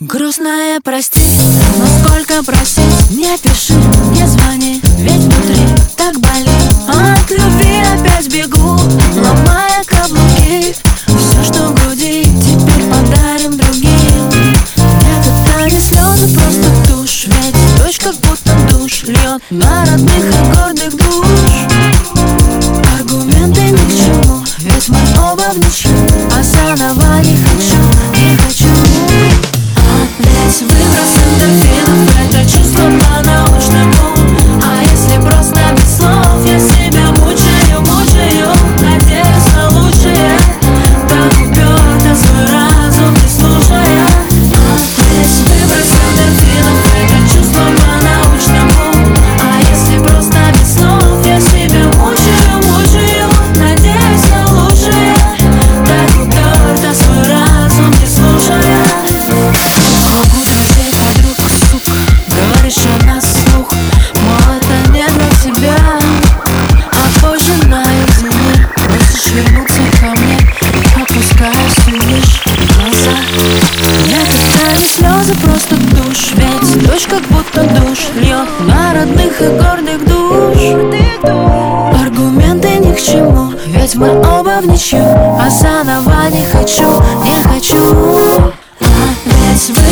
Грустная, прости, но сколько просить Не пиши, не звони, ведь внутри как будто душ льет На родных и гордых душ. Аргументы ни к чему, ведь мы оба в ничью А заново слезы просто душ Ведь дождь как будто душ Льет на родных и гордых душ. Аргументы ни к чему Ведь мы оба в ничью А заново не хочу, не хочу. А Опять вы